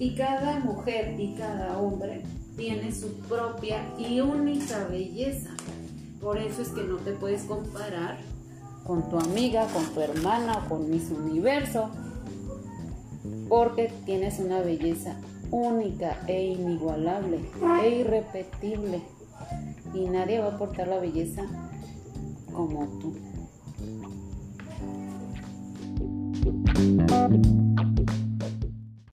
Y cada mujer y cada hombre tiene su propia y única belleza. Por eso es que no te puedes comparar con tu amiga, con tu hermana o con Miss Universo, porque tienes una belleza única e inigualable e irrepetible y nadie va a aportar la belleza como tú.